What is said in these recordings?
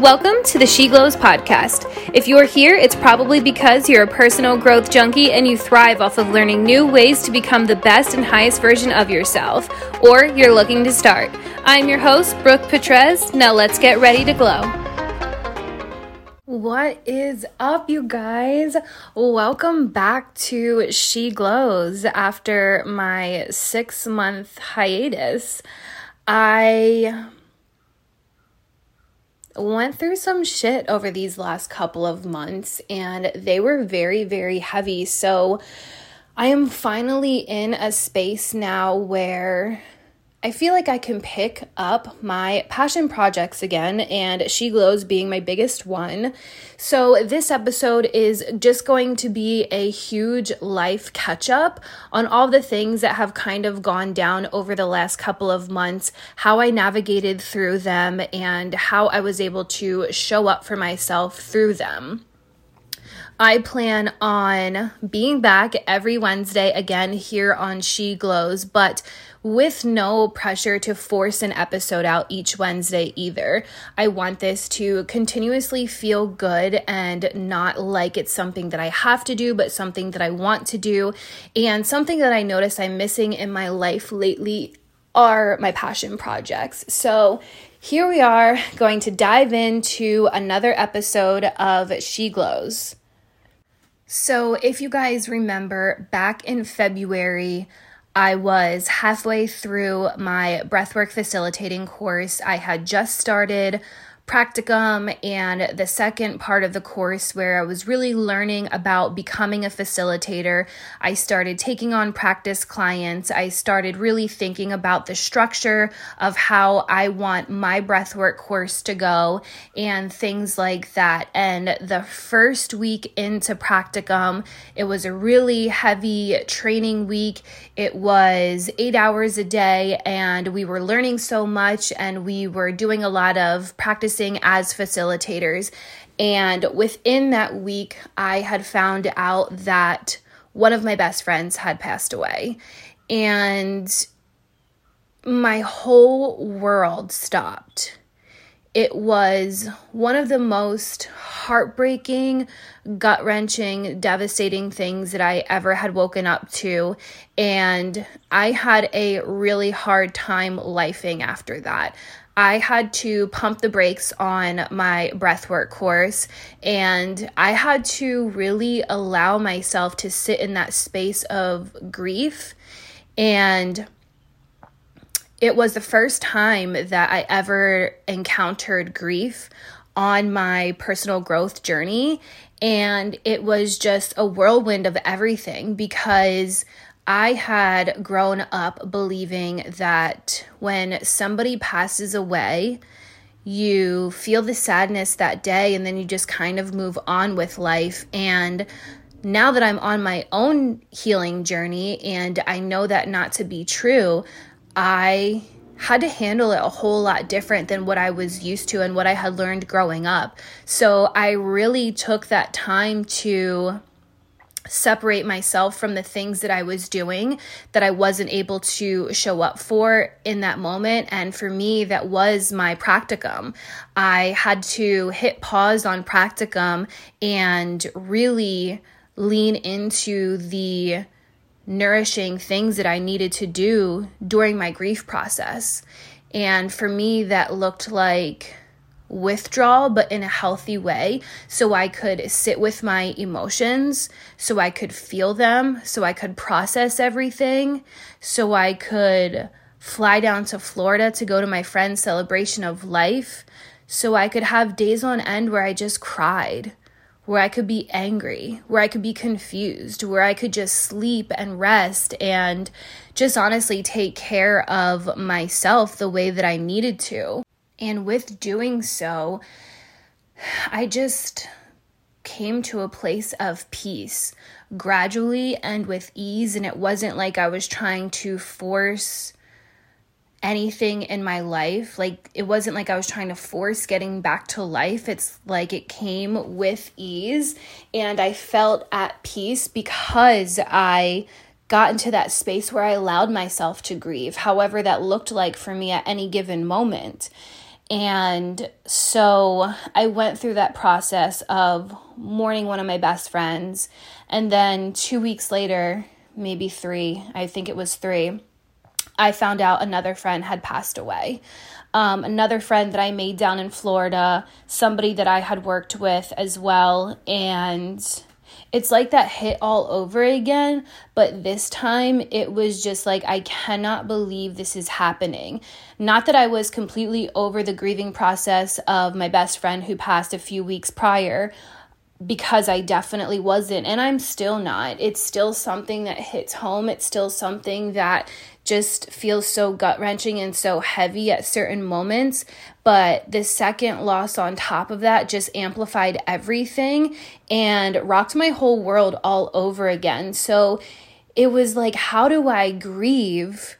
Welcome to the She Glows podcast. If you're here, it's probably because you're a personal growth junkie and you thrive off of learning new ways to become the best and highest version of yourself, or you're looking to start. I'm your host, Brooke Petrez. Now let's get ready to glow. What is up, you guys? Welcome back to She Glows after my six month hiatus. I went through some shit over these last couple of months and they were very, very heavy. So I am finally in a space now where I feel like I can pick up my passion projects again, and She Glows being my biggest one. So, this episode is just going to be a huge life catch up on all the things that have kind of gone down over the last couple of months, how I navigated through them, and how I was able to show up for myself through them. I plan on being back every Wednesday again here on She Glows, but with no pressure to force an episode out each Wednesday either. I want this to continuously feel good and not like it's something that I have to do, but something that I want to do. And something that I notice I'm missing in my life lately are my passion projects. So, here we are going to dive into another episode of She Glows. So, if you guys remember, back in February, I was halfway through my breathwork facilitating course. I had just started practicum and the second part of the course where I was really learning about becoming a facilitator. I started taking on practice clients. I started really thinking about the structure of how I want my breathwork course to go and things like that. And the first week into practicum, it was a really heavy training week. It was eight hours a day, and we were learning so much and we were doing a lot of practice practicing as facilitators. And within that week, I had found out that one of my best friends had passed away. And my whole world stopped. It was one of the most heartbreaking, gut wrenching, devastating things that I ever had woken up to. And I had a really hard time lifing after that. I had to pump the brakes on my breathwork course and I had to really allow myself to sit in that space of grief. And it was the first time that I ever encountered grief on my personal growth journey. And it was just a whirlwind of everything because I had grown up believing that when somebody passes away, you feel the sadness that day and then you just kind of move on with life. And now that I'm on my own healing journey and I know that not to be true, I had to handle it a whole lot different than what I was used to and what I had learned growing up. So I really took that time to separate myself from the things that I was doing that I wasn't able to show up for in that moment. And for me, that was my practicum. I had to hit pause on practicum and really lean into the nourishing things that I needed to do during my grief process. And for me, that looked like withdrawal, but in a healthy way. So I could sit with my emotions, so I could feel them, so I could process everything, so I could fly down to Florida to go to my friend's celebration of life, so I could have days on end where I just cried. Where I could be angry, where I could be confused, where I could just sleep and rest and just honestly take care of myself the way that I needed to. And with doing so, I just came to a place of peace gradually and with ease. And it wasn't like I was trying to force anything in my life. Like, it wasn't like I was trying to force getting back to life. It's like it came with ease. And I felt at peace because I got into that space where I allowed myself to grieve, however that looked like for me at any given moment. And so I went through that process of mourning one of my best friends. And then two weeks later, maybe three, I think it was three, I found out another friend had passed away. Um, another friend that I made down in Florida, somebody that I had worked with as well. And it's like that hit all over again, but this time it was just like, I cannot believe this is happening. Not that I was completely over the grieving process of my best friend who passed a few weeks prior, because I definitely wasn't, and I'm still not. It's still something that hits home. It's still something that just feels so gut wrenching and so heavy at certain moments. But the second loss on top of that just amplified everything and rocked my whole world all over again. So it was like, how do I grieve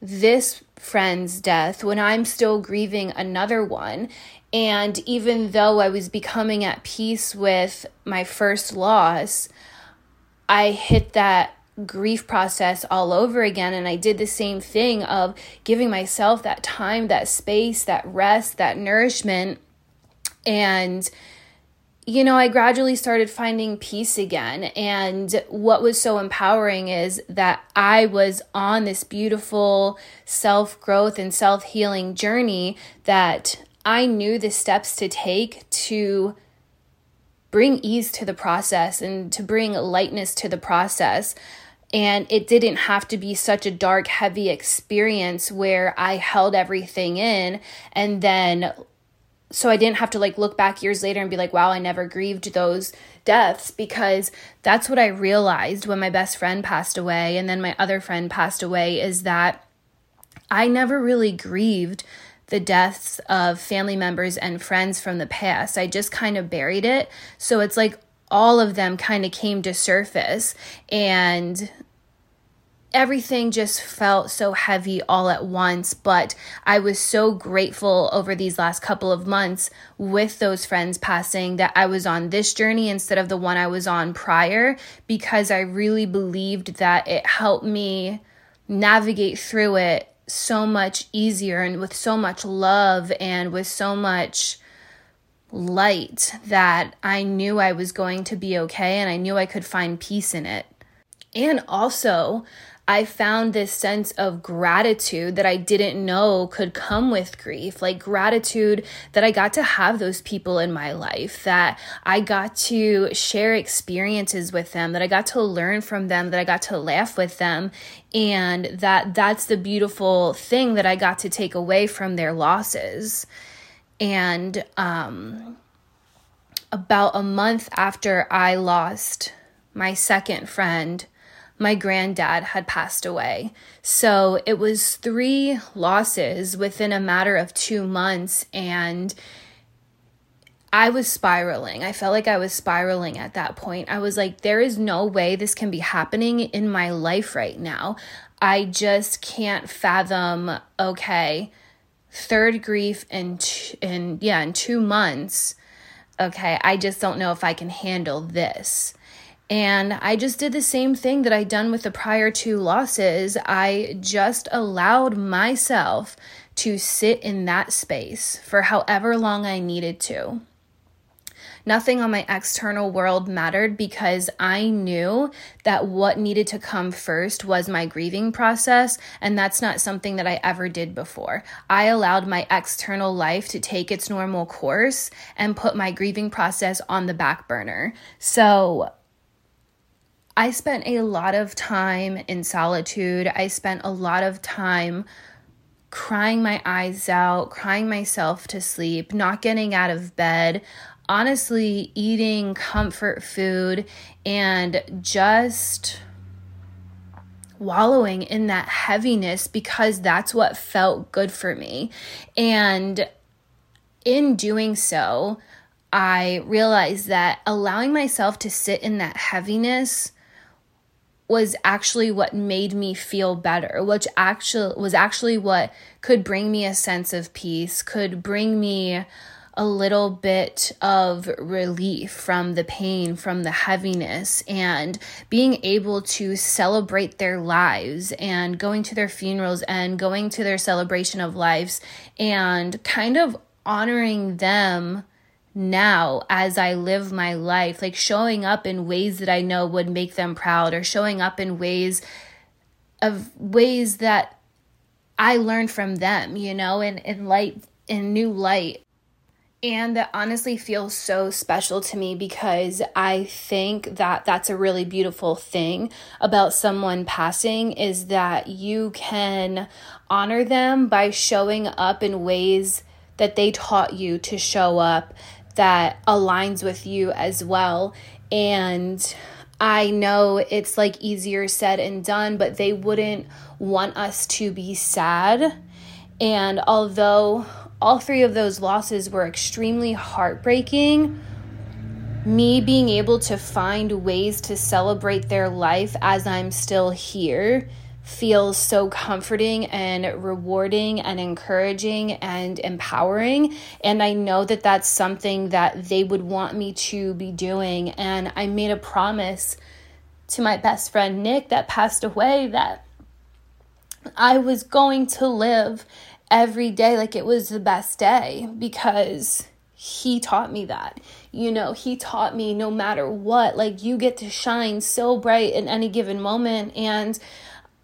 this friend's death when I'm still grieving another one? And even though I was becoming at peace with my first loss, I hit that grief process all over again and I did the same thing of giving myself that time, that space, that rest, that nourishment and you know, I gradually started finding peace again. And what was so empowering is that I was on this beautiful self growth and self healing journey that I knew the steps to take to bring ease to the process and to bring lightness to the process. And it didn't have to be such a dark, heavy experience where I held everything in and then so I didn't have to like look back years later and be like, wow, I never grieved those deaths because that's what I realized when my best friend passed away and then my other friend passed away is that I never really grieved the deaths of family members and friends from the past. I just kind of buried it. So it's like all of them kind of came to surface and everything just felt so heavy all at once. But I was so grateful over these last couple of months with those friends passing that I was on this journey instead of the one I was on prior because I really believed that it helped me navigate through it so much easier and with so much love and with so much light that I knew I was going to be okay and I knew I could find peace in it. And also, I found this sense of gratitude that I didn't know could come with grief. Like gratitude that I got to have those people in my life, that I got to share experiences with them, that I got to learn from them, that I got to laugh with them. And that that's the beautiful thing that I got to take away from their losses. And um, about a month after I lost my second friend, my granddad had passed away. So it was three losses within a matter of two months. And I was spiraling. I felt like I was spiraling at that point. I was like, there is no way this can be happening in my life right now. I just can't fathom, okay, third grief in, t- in yeah, in two months. Okay, I just don't know if I can handle this. And I just did the same thing that I'd done with the prior two losses. I just allowed myself to sit in that space for however long I needed to. Nothing on my external world mattered because I knew that what needed to come first was my grieving process, and that's not something that I ever did before. I allowed my external life to take its normal course and put my grieving process on the back burner. So, I spent a lot of time in solitude. I spent a lot of time crying my eyes out, crying myself to sleep, not getting out of bed, honestly eating comfort food and just wallowing in that heaviness because that's what felt good for me. And in doing so, I realized that allowing myself to sit in that heaviness was actually what made me feel better which actually was actually what could bring me a sense of peace could bring me a little bit of relief from the pain, from the heaviness, and being able to celebrate their lives and going to their funerals and going to their celebration of lives and kind of honoring them now as I live my life, like showing up in ways that I know would make them proud or showing up in ways of ways that I learned from them, you know, in, in light in new light. And that honestly feels so special to me because I think that that's a really beautiful thing about someone passing is that you can honor them by showing up in ways that they taught you to show up that aligns with you as well. And I know it's like easier said and done, but they wouldn't want us to be sad. And although all three of those losses were extremely heartbreaking. Me being able to find ways to celebrate their life as I'm still here feels so comforting and rewarding and encouraging and empowering. And I know that that's something that they would want me to be doing. And I made a promise to my best friend Nick that passed away that I was going to live every day like it was the best day because he taught me that. You know, he taught me no matter what, like you get to shine so bright in any given moment. And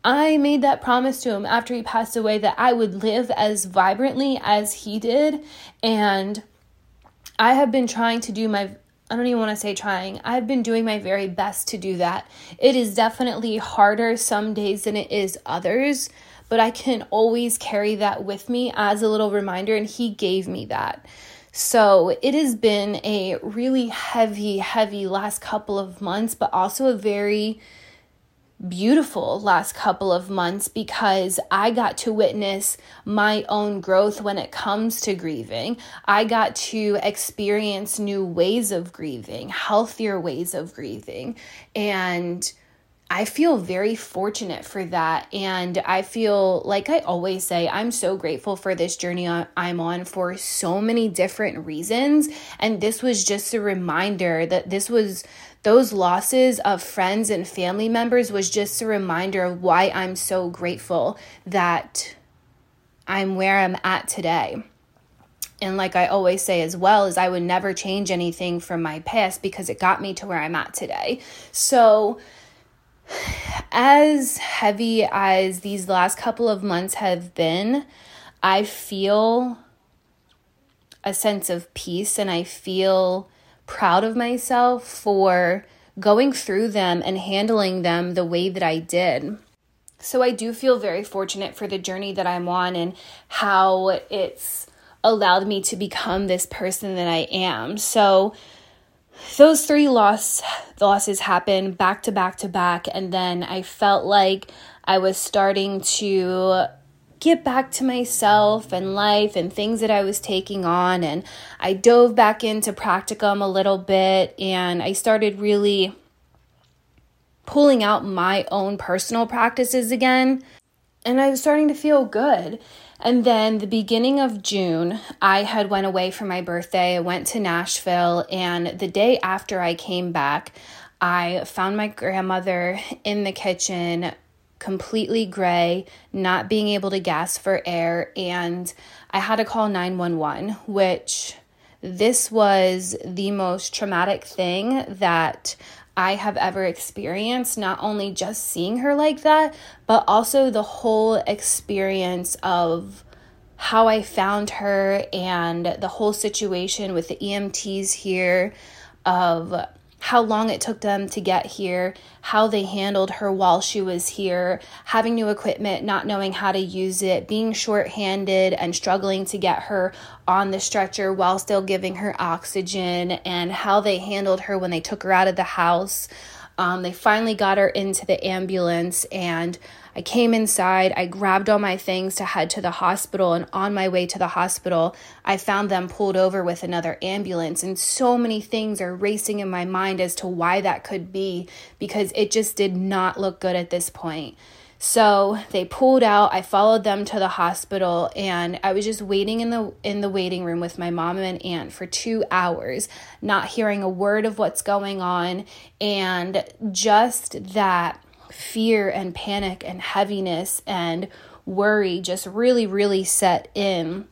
I made that promise to him after he passed away that I would live as vibrantly as he did. And I have been trying to do my I don't even want to say trying. I've been doing my very best to do that. It is definitely harder some days than it is others, but I can always carry that with me as a little reminder, and He gave me that. So it has been a really heavy, heavy last couple of months, but also a very beautiful last couple of months because I got to witness my own growth when it comes to grieving. I got to experience new ways of grieving, healthier ways of grieving. And I feel very fortunate for that. And I feel like I always say, I'm so grateful for this journey I'm on for so many different reasons. And this was just a reminder that this was those losses of friends and family members was just a reminder of why I'm so grateful that I'm where I'm at today. And like I always say as well is I would never change anything from my past because it got me to where I'm at today. So as heavy as these last couple of months have been, I feel a sense of peace and I feel proud of myself for going through them and handling them the way that I did. So I do feel very fortunate for the journey that I'm on and how it's allowed me to become this person that I am. So those three loss losses happened back to back to back and then I felt like I was starting to get back to myself and life and things that I was taking on and I dove back into practicum a little bit and I started really pulling out my own personal practices again and I was starting to feel good. And then the beginning of June, I had went away for my birthday. I went to Nashville and the day after I came back, I found my grandmother in the kitchen completely gray, not being able to gasp for air and I had to call 911, which this was the most traumatic thing that I have ever experienced, not only just seeing her like that, but also the whole experience of how I found her and the whole situation with the EMTs here, of how long it took them to get here, how they handled her while she was here, having new equipment, not knowing how to use it, being short-handed and struggling to get her on the stretcher while still giving her oxygen, and how they handled her when they took her out of the house. Um, they finally got her into the ambulance and I came inside, I grabbed all my things to head to the hospital, and on my way to the hospital, I found them pulled over with another ambulance. And so many things are racing in my mind as to why that could be because it just did not look good at this point. So they pulled out. I followed them to the hospital and I was just waiting in the in the waiting room with my mom and aunt for 2 hours, not hearing a word of what's going on and just that fear and panic and heaviness and worry just really really set in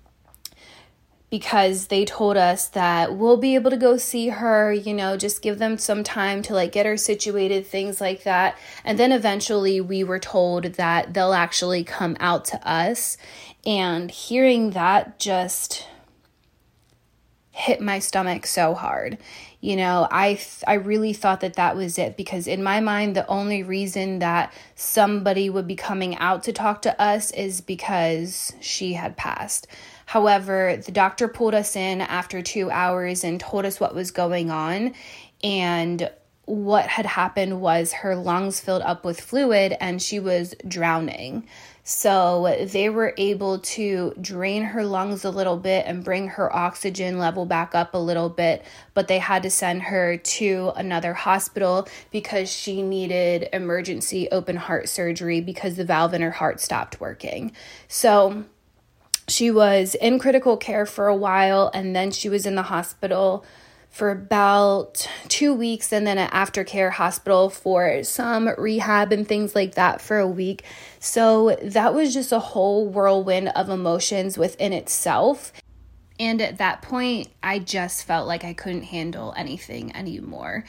because they told us that we'll be able to go see her, you know, just give them some time to like get her situated, things like that. And then eventually we were told that they'll actually come out to us. And hearing that just hit my stomach so hard. You know, I th- I really thought that that was it because in my mind the only reason that somebody would be coming out to talk to us is because she had passed. However, the doctor pulled us in after 2 hours and told us what was going on and what had happened was her lungs filled up with fluid and she was drowning. So they were able to drain her lungs a little bit and bring her oxygen level back up a little bit, but they had to send her to another hospital because she needed emergency open heart surgery because the valve in her heart stopped working. So she was in critical care for a while and then she was in the hospital for about two weeks and then an aftercare hospital for some rehab and things like that for a week. So that was just a whole whirlwind of emotions within itself. And at that point, I just felt like I couldn't handle anything anymore.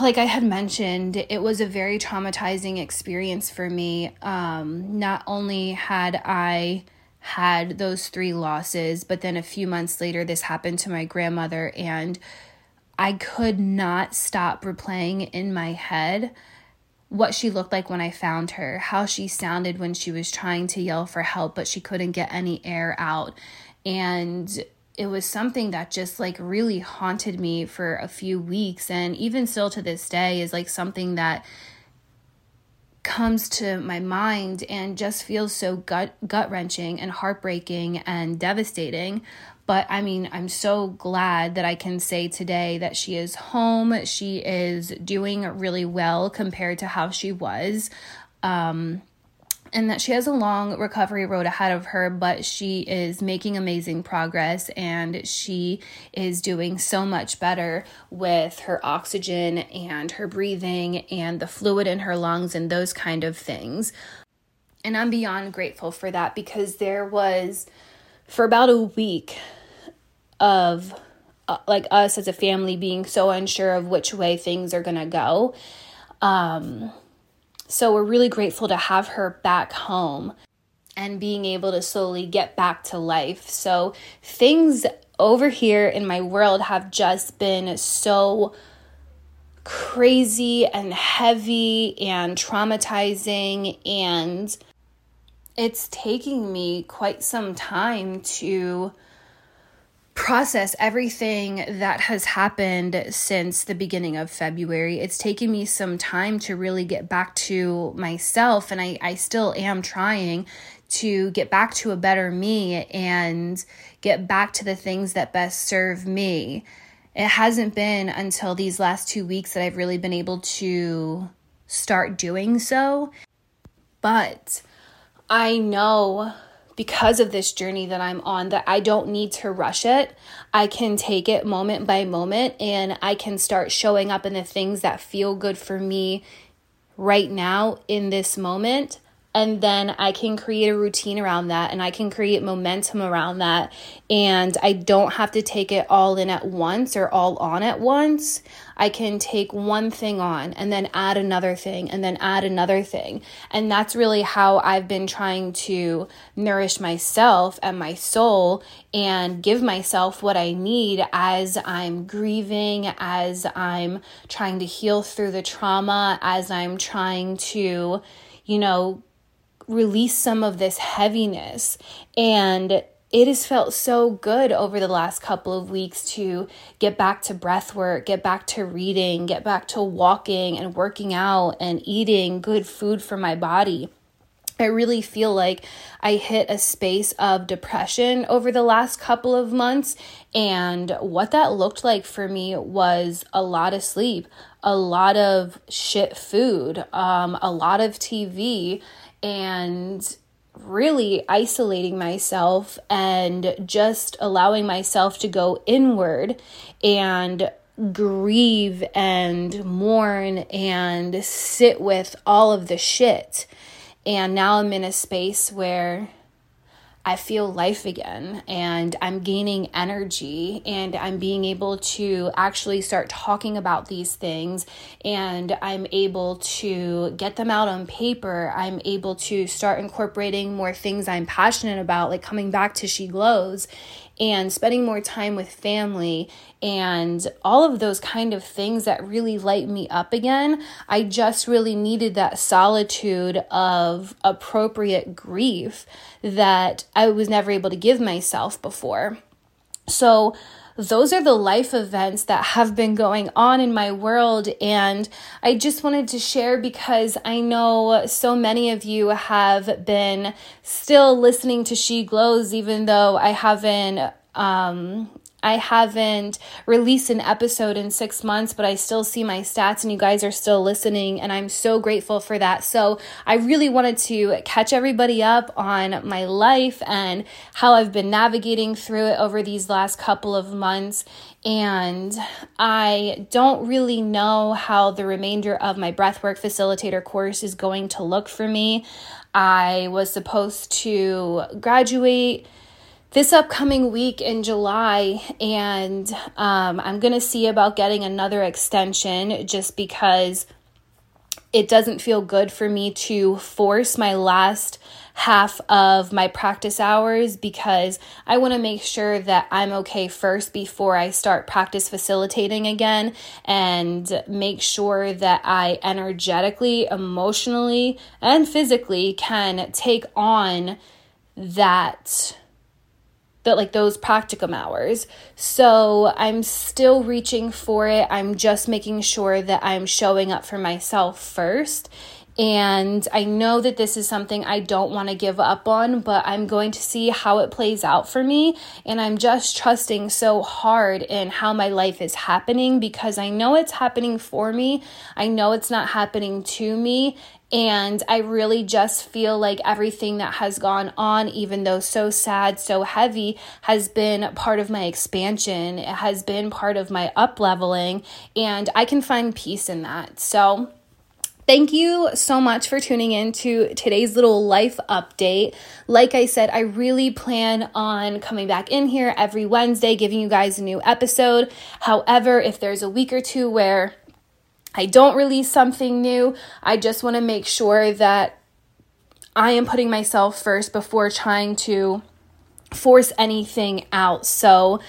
Like I had mentioned, it was a very traumatizing experience for me. Um, not only had I had those three losses, but then a few months later, this happened to my grandmother, and I could not stop replaying in my head what she looked like when I found her, how she sounded when she was trying to yell for help, but she couldn't get any air out. And it was something that just like really haunted me for a few weeks. And even still to this day, is like something that comes to my mind and just feels so gut gut wrenching and heartbreaking and devastating. But I mean, I'm so glad that I can say today that she is home. She is doing really well compared to how she was. Um, and that she has a long recovery road ahead of her, but she is making amazing progress and she is doing so much better with her oxygen and her breathing and the fluid in her lungs and those kind of things. And I'm beyond grateful for that because there was, for about a week, of uh, like us as a family being so unsure of which way things are going to go. Um, so we're really grateful to have her back home and being able to slowly get back to life. So things over here in my world have just been so crazy and heavy and traumatizing and it's taking me quite some time to process everything that has happened since the beginning of February. It's taken me some time to really get back to myself, and I, I still am trying to get back to a better me and get back to the things that best serve me. It hasn't been until these last two weeks that I've really been able to start doing so. But I know because of this journey that I'm on that I don't need to rush it. I can take it moment by moment and I can start showing up in the things that feel good for me right now in this moment and then I can create a routine around that and I can create momentum around that and I don't have to take it all in at once or all on at once. I can take one thing on and then add another thing and then add another thing. And that's really how I've been trying to nourish myself and my soul and give myself what I need as I'm grieving, as I'm trying to heal through the trauma, as I'm trying to, you know, release some of this heaviness. And it has felt so good over the last couple of weeks to get back to breath work, get back to reading, get back to walking and working out and eating good food for my body. I really feel like I hit a space of depression over the last couple of months. And what that looked like for me was a lot of sleep, a lot of shit food, um, a lot of TV, and really isolating myself and just allowing myself to go inward and grieve and mourn and sit with all of the shit. And now I'm in a space where I feel life again and I'm gaining energy and I'm being able to actually start talking about these things and I'm able to get them out on paper. I'm able to start incorporating more things I'm passionate about, like coming back to She Glows and spending more time with family and all of those kind of things that really light me up again. I just really needed that solitude of appropriate grief that I was never able to give myself before. So, those are the life events that have been going on in my world. And I just wanted to share because I know so many of you have been still listening to She Glows, even though I haven't um, I haven't released an episode in six months, but I still see my stats and you guys are still listening, and I'm so grateful for that. So, I really wanted to catch everybody up on my life and how I've been navigating through it over these last couple of months. And I don't really know how the remainder of my breathwork facilitator course is going to look for me. I was supposed to graduate this upcoming week in July, and um, I'm going to see about getting another extension just because it doesn't feel good for me to force my last half of my practice hours because I want to make sure that I'm okay first before I start practice facilitating again and make sure that I energetically, emotionally, and physically can take on that that like those practicum hours. So I'm still reaching for it. I'm just making sure that I'm showing up for myself first. And I know that this is something I don't want to give up on, but I'm going to see how it plays out for me. And I'm just trusting so hard in how my life is happening because I know it's happening for me. I know it's not happening to me. And I really just feel like everything that has gone on, even though so sad, so heavy, has been part of my expansion. It has been part of my up leveling, and I can find peace in that. So, Thank you so much for tuning in to today's little life update. Like I said, I really plan on coming back in here every Wednesday, giving you guys a new episode. However, if there's a week or two where I don't release something new. I just want to make sure that I am putting myself first before trying to force anything out. So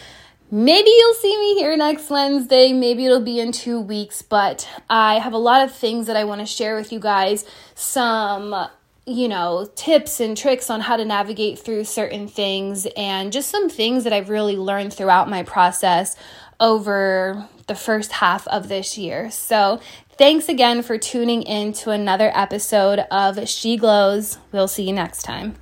maybe you'll see me here next Wednesday. Maybe it'll be in two weeks, but I have a lot of things that I want to share with you guys. Some you know, tips and tricks on how to navigate through certain things and just some things that I've really learned throughout my process over the first half of this year. So, thanks again for tuning in to another episode of She Glows. We'll see you next time.